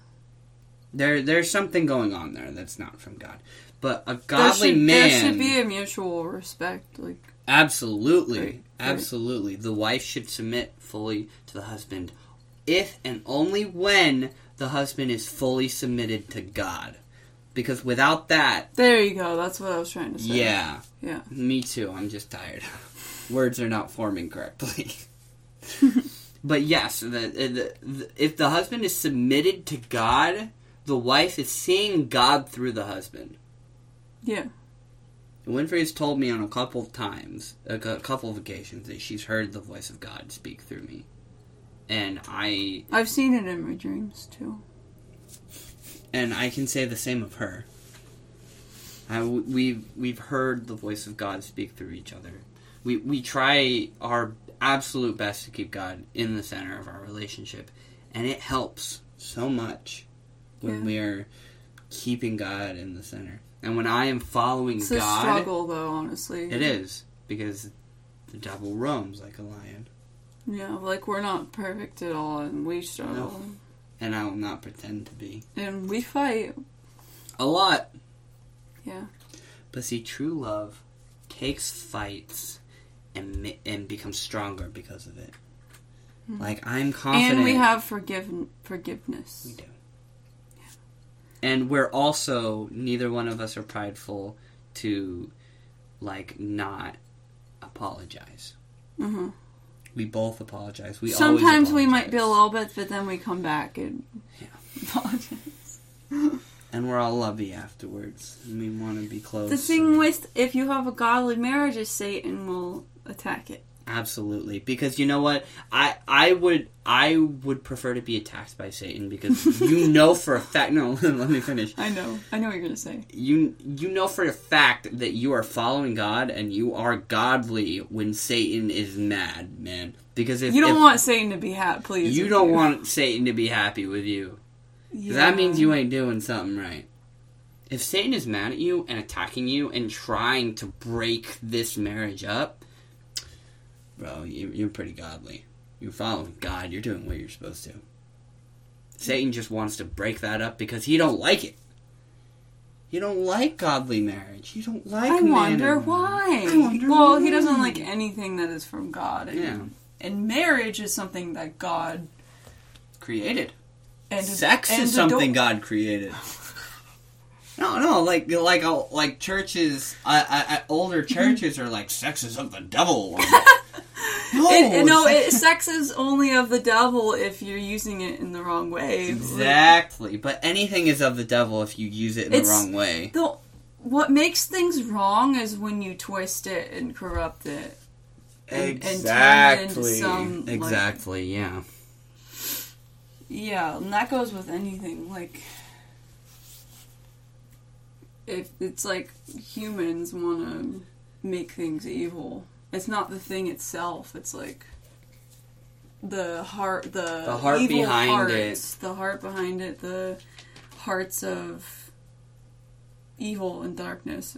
There, there's something going on there that's not from God. But a There godly should, man. there should be a mutual respect. Like, Absolutely. Right, right. Absolutely. The wife should submit fully to the husband if and only when the husband is fully submitted to God. Because without that, there you go. That's what I was trying to say. yeah, Yeah. me too. I'm just tired. *laughs* Words are not forming correctly. *laughs* but yes, the, the, the, if the husband is submitted to God, the wife is seeing God through the husband. Yeah. Winfree has told me on a couple of times, a cou- couple of occasions, that she's heard the voice of God speak through me. And I I've seen it in my dreams too. and I can say the same of her. I, we've we've heard the voice of God speak through each other. We we try our absolute best to keep God in the center of our relationship, and it helps so much when Yeah. we are keeping God in the center. And when I am following It's a God, struggle, though. Honestly, it is because the devil roams like a lion, Yeah, like we're not perfect at all, and we struggle, and I will not pretend to be and we fight. a lot. Yeah. But see, true love takes fights and and becomes stronger because of it. Like I'm confident, And we have forgiven forgiveness. we do, and we're also neither one of us are prideful to like not apologize. hmm We both apologize. We Sometimes always we might be a little bit, but then we come back and Yeah. apologize. *laughs* and we're all lovey afterwards. And we want to be close. The thing and- with if you have a godly marriage is Satan will attack it. Absolutely, because you know what, I I would I would prefer to be attacked by Satan because *laughs* you know for a fact. No, *laughs* let me finish. I know. I know what you're gonna say. You you know for a fact that you are following God and you are godly when Satan is mad, man. Because if You don't if want Satan to be happy, please. you don't want Satan to be happy with you. Yeah. that means you ain't doing something right. If Satan is mad at you and attacking you and trying to break this marriage up, bro, you, you're pretty godly. You're following God. You're doing what you're supposed to. Satan just wants to break that up because he don't like it. You don't like godly marriage. You don't like. I wonder why. I wonder well, he doesn't like anything that is from God. And, Yeah. and marriage is something that God Created. and Sex and is something God created. No, no, like like like churches, I, I, older *laughs* churches are like sex is of the devil. *laughs* no, It, no, sex- it, sex is only of the devil if you're using it in the wrong way. exactly. But anything is of the devil if you use it in It's- the wrong way. The, what makes things wrong is when you twist it and corrupt it. and- and turn it into some, like- exactly. Yeah. Yeah, and that goes with anything. Like, if it's like humans want to make things evil, it's not the thing itself. It's like the heart, the The heart evil behind hearts, the heart behind it, the hearts of evil and darkness.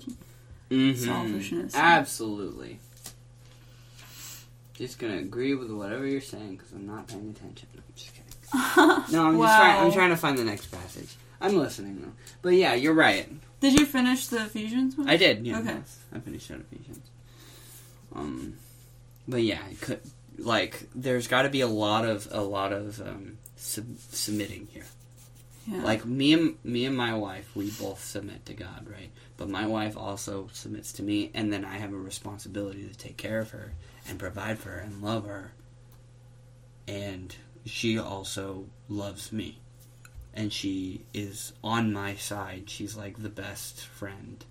Mhm. Selfishness. Absolutely. Just gonna agree with whatever you're saying because I'm not paying attention. No, I'm just kidding. *laughs* No, I'm just trying. I'm trying to find the next passage. I'm listening though. But yeah, you're right. Did you finish the Ephesians one? I did. Yeah. Okay. yes. I finished out Ephesians. Um, but yeah, it could like there's got to be a lot of a lot of um, sub- submitting here. Yeah. Like me and me and my wife, we both submit to God, right? But my wife also submits to me, and then I have a responsibility to take care of her and provide for her and love her. And she also loves me, and she is on my side. She's like the best friend.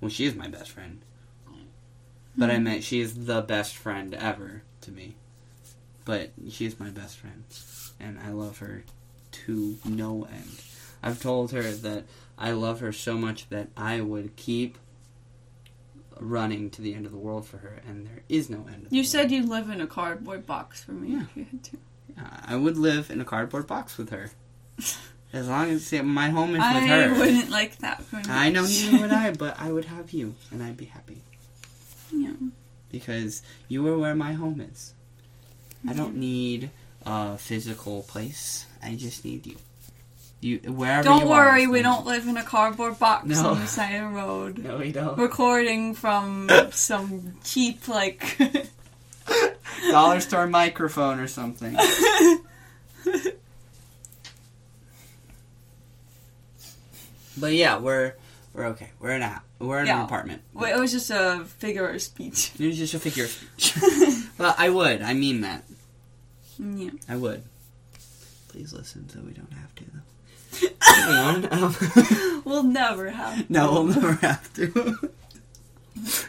Well, she is my best friend, but I hmm. meant she is the best friend ever to me. But she is my best friend, and I love her to no end. I've told her that I love her so much that I would keep running to the end of the world for her, and there is no end. Of you said you'd live in a cardboard box for me Yeah. if you had to. world. I would live in a cardboard box with her, *laughs* as long as my home is with I her. I wouldn't like that very much. I know neither would I, but I would have you, and I'd be happy Yeah. because you are where my home is. I don't need a physical place. I just need you. You wherever. Don't you worry, are, we don't live in a cardboard box No. on the side of the road. *laughs* No, we don't. Recording from *laughs* some cheap, like. *laughs* dollar store microphone or something. but yeah, we're we're okay. We're in a we're in an apartment. Wait, it was just a figure of speech. *laughs* It was just a figure of speech. *laughs* but I would. I mean that. Yeah. I would. Please listen so we don't have to though. Um, *laughs* We'll never have. To. no, we'll never have to.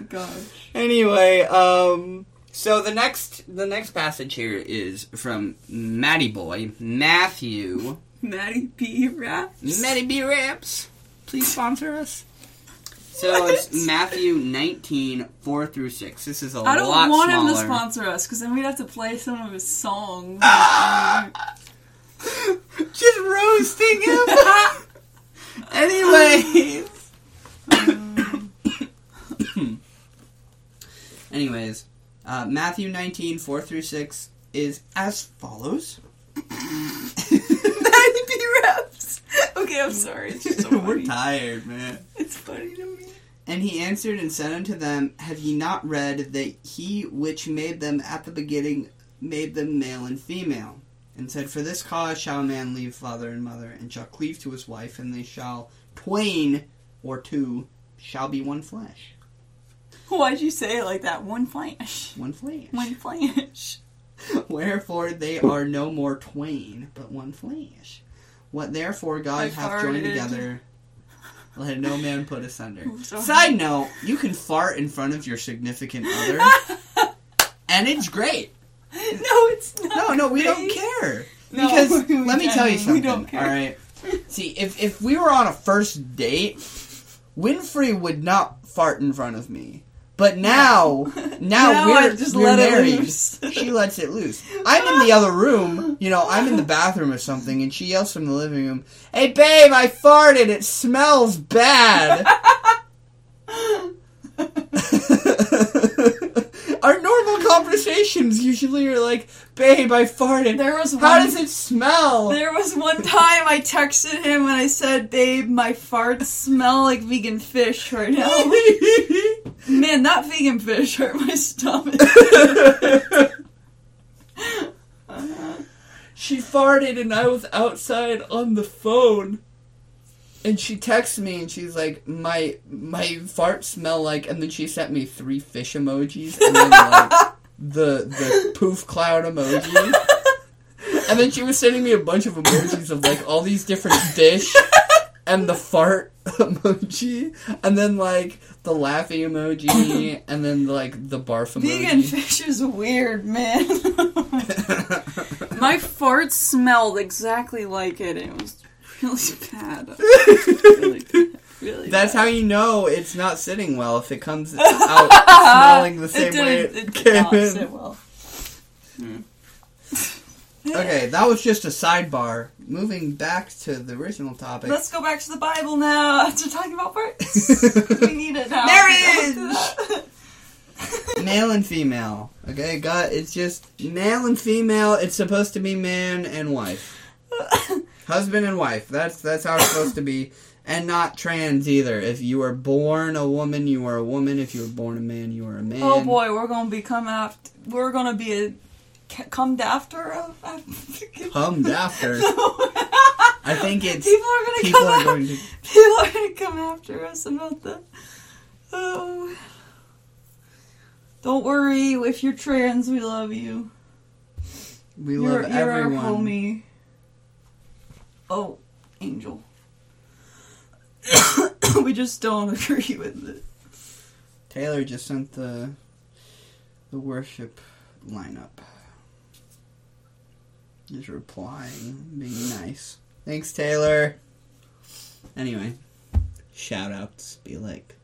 Gosh. anyway, um, So the next the next passage here is from Matty Boy Matthew Maddie B. Raps. Matty B Raps. Please sponsor us. So it's Matthew 19, 4 through 6. This is a I don't lot want smaller. him to sponsor us because then we'd have to play some of his songs. *laughs* Just roasting him. *laughs* Anyways. *coughs* Anyways, uh, Matthew 19, 4 through 6 is as follows. Maddie B. Raps. Okay, I'm sorry. It's just so *laughs* We're tired, man. It's funny to me. And he answered and said unto them, Have ye not read that he which made them at the beginning made them male and female? And said, For this cause shall a man leave father and mother, and shall cleave to his wife, and they shall twain or two shall be one flesh. Why'd you say it like that? One flash. One flesh. One flash. *laughs* Wherefore they are no more twain, but one flesh. What therefore God I hath joined together, let no man put asunder. *laughs* Side note, you can fart in front of your significant other, *laughs* and it's great. no, it's not. No, no, we don't care. No, Because *laughs* let me tell you something. We don't care. All right. See, if if we were on a first date, Winfree would not fart in front of me. But now, *laughs* now, Now we're just we're let it married. loose. *laughs* she lets it loose. I'm in the other room. You know, I'm in the bathroom or something, and she yells from the living room, "Hey, babe, I farted. It smells bad." *laughs* Our normal conversations usually are like, "Babe, I farted. There was How one- does it smell?" There was one time I texted him and I said, "Babe, my farts smell like vegan fish right now." *laughs* Man, that vegan fish hurt my stomach. *laughs* she farted and I was outside on the phone. And she texted me and she's like, My my farts smell like and then she sent me three fish emojis and then like *laughs* the the poof cloud emoji. And then she was sending me a bunch of emojis of like all these different fish and the fart *laughs* emoji and then like the laughing emoji *coughs* and then like the barf emoji. vegan fish is weird, man. *laughs* my farts smelled exactly like it. It was *laughs* really bad. Really, really That's bad. how you know it's not sitting well if it comes out smelling the *laughs* same it way it, it came in. sit well. Hmm. *laughs* Okay, that was just a sidebar. Moving back to the original topic. Let's go back to the Bible now after talking about farts. we need it now. Marriage! male and female. Okay, God, it's just male and female. It's supposed to be man and wife, husband and wife. That's that's how it's supposed to be, and not trans either. If you were born a woman, you are a woman. If you were born a man, you are a man. oh boy, we're gonna be come after. We're gonna be a come after. A, Hummed after. *laughs* I think it's people are gonna people come. are af- going to. People are gonna come after us about the. Oh. Don't worry, if you're trans, we love you. We you're, love you're everyone. our homie. Oh, Angel. *coughs* we just don't agree with it. Taylor just sent the the worship lineup. Just replying, being nice. Thanks, Taylor. Anyway, shout outs. Be like,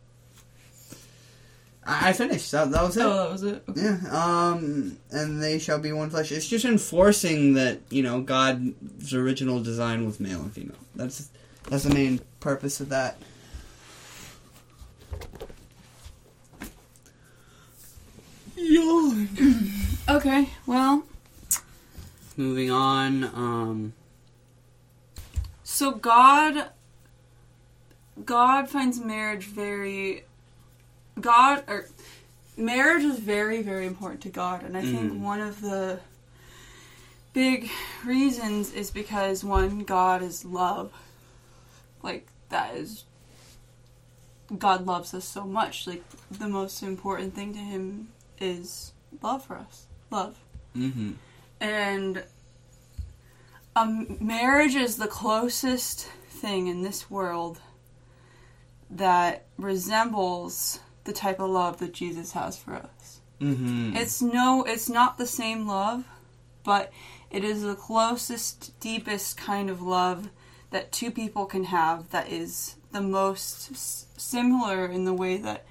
I, I finished. That, that was it. Oh, that was it. Okay. Yeah. Um, and they shall be one flesh. It's just enforcing that you know God's original design was male and female. That's that's the main purpose of that. Yawn. *clears throat* Okay, well, Moving on. Um. so God God finds marriage very God or marriage is very very important to God and I think Mm. one of the big reasons is because one God is love. Like that is God loves us so much. Like the most important thing to him is love for us. Love. Mm-hmm. And um, marriage is the closest thing in this world that resembles the type of love that Jesus has for us. Mm-hmm. It's no, it's not the same love, but it is the closest, deepest kind of love that two people can have that is the most s- similar in the way that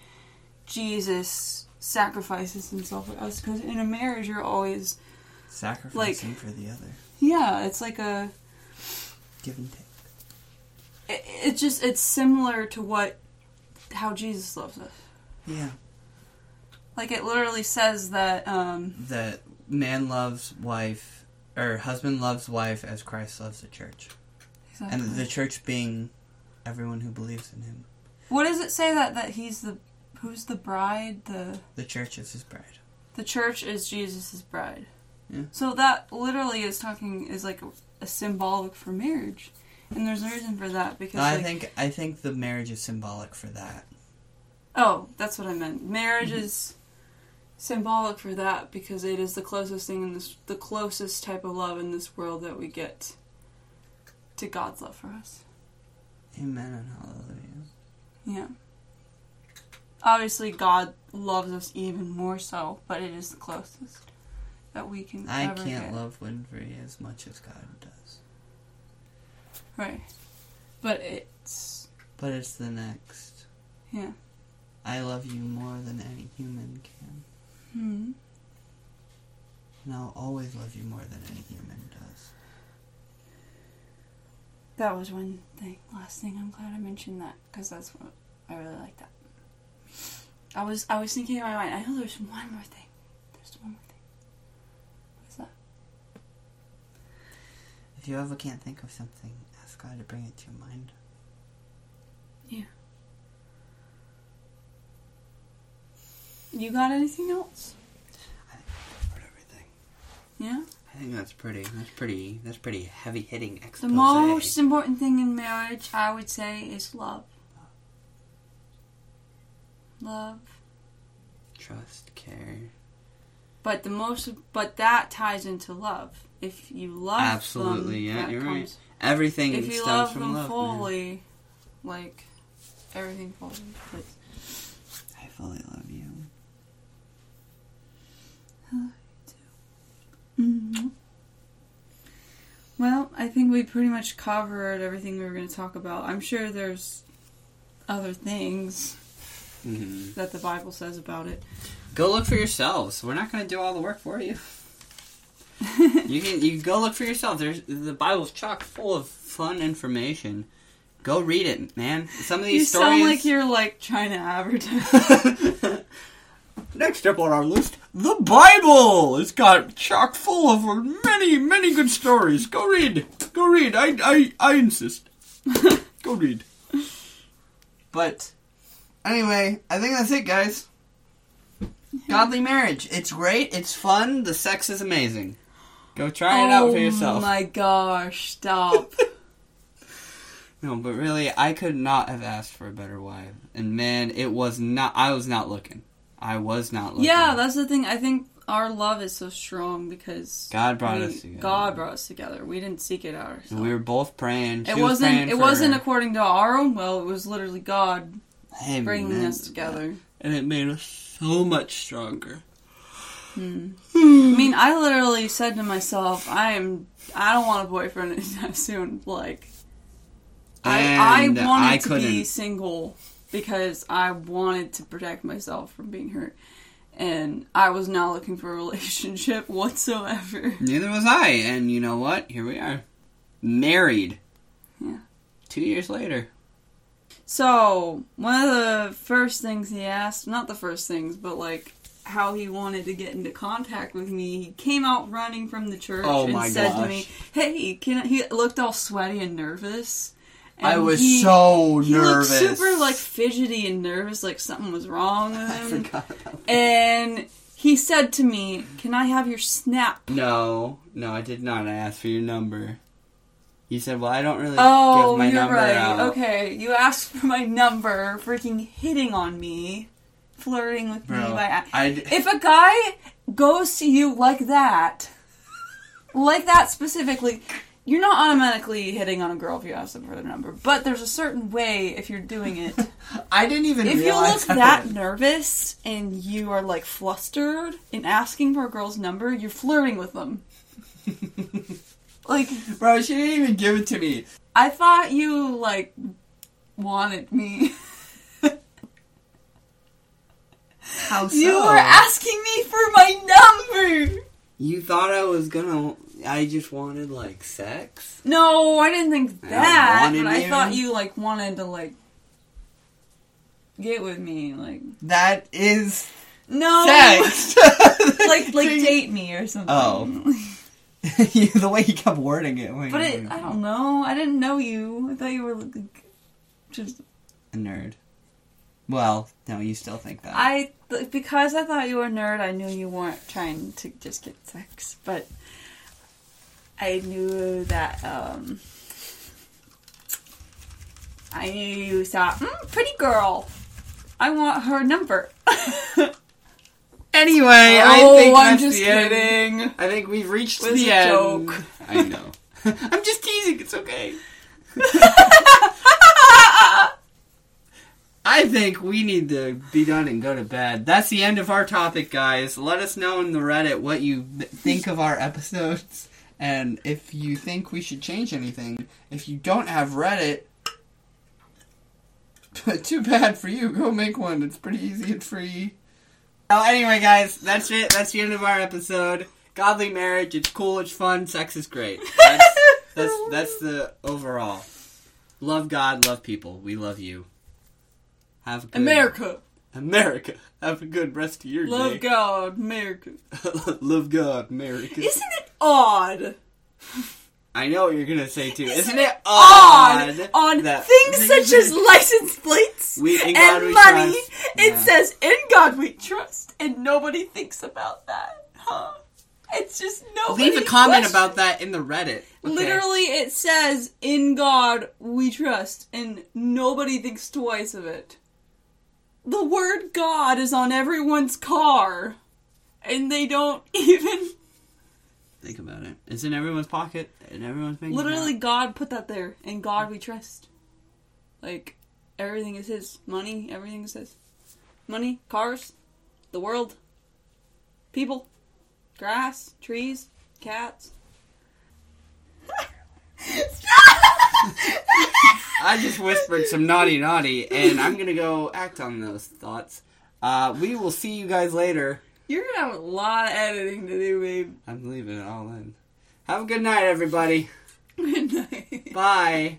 Jesus sacrifices himself for us. Because in a marriage, you're always, sacrificing for the other. yeah, it's like a, Give and take. it, it's just, it's similar to what, how Jesus loves us. Yeah. Like it literally says that, um, That man loves wife, or husband loves wife as Christ loves the church, and the church being everyone who believes in him. What does it say that that he's the who's the bride? The The church is his bride. the church is Jesus' bride. Yeah. So that literally is talking is like a, a symbolic for marriage, and there's a reason for that because I like, think I think the marriage is symbolic for that. Oh that's what I meant. Marriage Mm-hmm. is symbolic for that because it is the closest thing in this the closest type of love in this world that we get to God's love for us. Amen and hallelujah. Yeah. Obviously, God loves us even more so, but it is the closest that we can I can't get. love Winfree as much as God does, Right. But it's but it's the next. yeah. I love you more than any human can, Hmm. and I'll always love you more than any human does. That was one thing. Last thing. I'm glad I mentioned that because that's what I really like that. I was I was thinking in my mind. I know there's one more thing. There's one more thing. What's that? If you ever can't think of something, ask God to bring it to your mind. You got anything else? For everything. Yeah. I think that's pretty. That's pretty. That's pretty heavy hitting The most important thing in marriage, I would say, is love. Love. trust, care. But the most, but that ties into love. If you love Absolutely, them, yeah, you're comes, Everything If you love from them love. man. fully, like everything falls into place. I fully love you. Mm-hmm. Well, I think we pretty much covered everything we were going to talk about. I'm sure there's other things hmm that the Bible says about it. Go look for yourselves. We're not going to do all the work for you. *laughs* you can you can go look for yourself. There's the Bible's chock full of fun information. Go read it, man. Some of these stories. You sound like you're like trying to advertise. *laughs* Next up on our list, the Bible. It's got chock full of many, many good stories. Go read. Go read. I, I, I insist. *laughs* Go read. But anyway, I think that's it, guys. Godly marriage. It's great. It's fun. The sex is amazing. Go try it out for oh yourself. Oh my gosh! Stop. *laughs* No, but really, I could not have asked for a better wife. And man, it was not. I was not looking. I was not looking. yeah, that's the thing. I think our love is so strong because God brought we- us together. God brought us together. We didn't seek it out ourselves. And we were both praying. She it was wasn't. praying It for wasn't her. according to our own will. It was literally God Amen bringing us together. and it made us so much stronger. Hmm. I mean, I literally said to myself, "I am. I don't want a boyfriend *laughs* anytime soon." Like, I And I wanted I to be single because I wanted to protect myself from being hurt, and I was not looking for a *laughs* relationship whatsoever. Neither was I. And you know what? Here we are, married. Yeah. Two years later. So one of the first things he asked—not the first things, but like. How he wanted to get into contact with me. He came out running from the church Oh and said to me, "Hey, can I-" he looked all sweaty and nervous." I was he- so He nervous. looked super like fidgety and nervous, like something was wrong with *laughs* I forgot. And he said to me, "Can I have your snap?" No, no, I did not ask for your number. You said, "Well, I don't really Oh, give my you're number right. out." Okay, you asked for my number, freaking hitting on me, flirting with me Bro, by. I d- If a guy goes to you like that, like that specifically, you're not automatically hitting on a girl if you ask them for their number, but there's a certain way if you're doing it. *laughs* I didn't even if you look that nervous and you are like flustered in asking for a girl's number, you're flirting with them. Like Bro, she didn't even give it to me. I thought you like wanted me. How so? You were asking me for my number. You thought I was gonna. I just wanted like sex. No, I didn't think that. wanted But I you. thought you like wanted to like get with me, like That is no, sex. *laughs* *laughs* like like date me or something. Oh. *laughs* the way he kept wording it. but it, I don't know. I didn't know you. I thought you were like just A nerd. Well, no, you still think that. I because I thought you were a nerd. I knew you weren't trying to just get sex, but I knew that. um I knew you thought, mm, pretty girl. I want her number. Anyway, I Oh, think I'm that's just the end. kidding. I think we've reached It was the a end. joke. I know. *laughs* I'm just teasing. It's okay. *laughs* I think we need to be done and go to bed. That's the end of our topic, guys. Let us know in the Reddit what you th- think of our episodes and if you think we should change anything. If you don't have Reddit, *laughs* too bad for you. Go make one. It's pretty easy and free. Well, anyway, guys, that's it. That's the end of our episode. Godly marriage. It's cool. It's fun. Sex is great. That's *laughs* that's, that's the overall. Love God. Love people. We love you. Have a good America, America. Have a good rest of your day. love day. God, America. *laughs* love God, America. Isn't it odd? I know what you're gonna say too. Isn't, Isn't it it odd, on that things such as license plates We- in God and we money. trust. It Yeah. says "In God We Trust," and nobody thinks about that, huh? It's just nobody. Leave a comment questions- about that in the Reddit. okay? Literally, it says "In God We Trust," and nobody thinks twice of it. The word "God" is on everyone's car, and they don't *laughs* even. Think about it. It's in everyone's pocket, and everyone's making Literally, God put that there. and God we trust. Like, everything is His. Money, everything is His. Money, cars, the world, people, grass, trees, cats. *laughs* *laughs* I just whispered some naughty naughty, and I'm gonna go act on those thoughts. Uh, we will see you guys later. You're gonna have a lot of editing to do, babe. I'm leaving it all in. Have a good night, everybody. *laughs* Good night. Bye.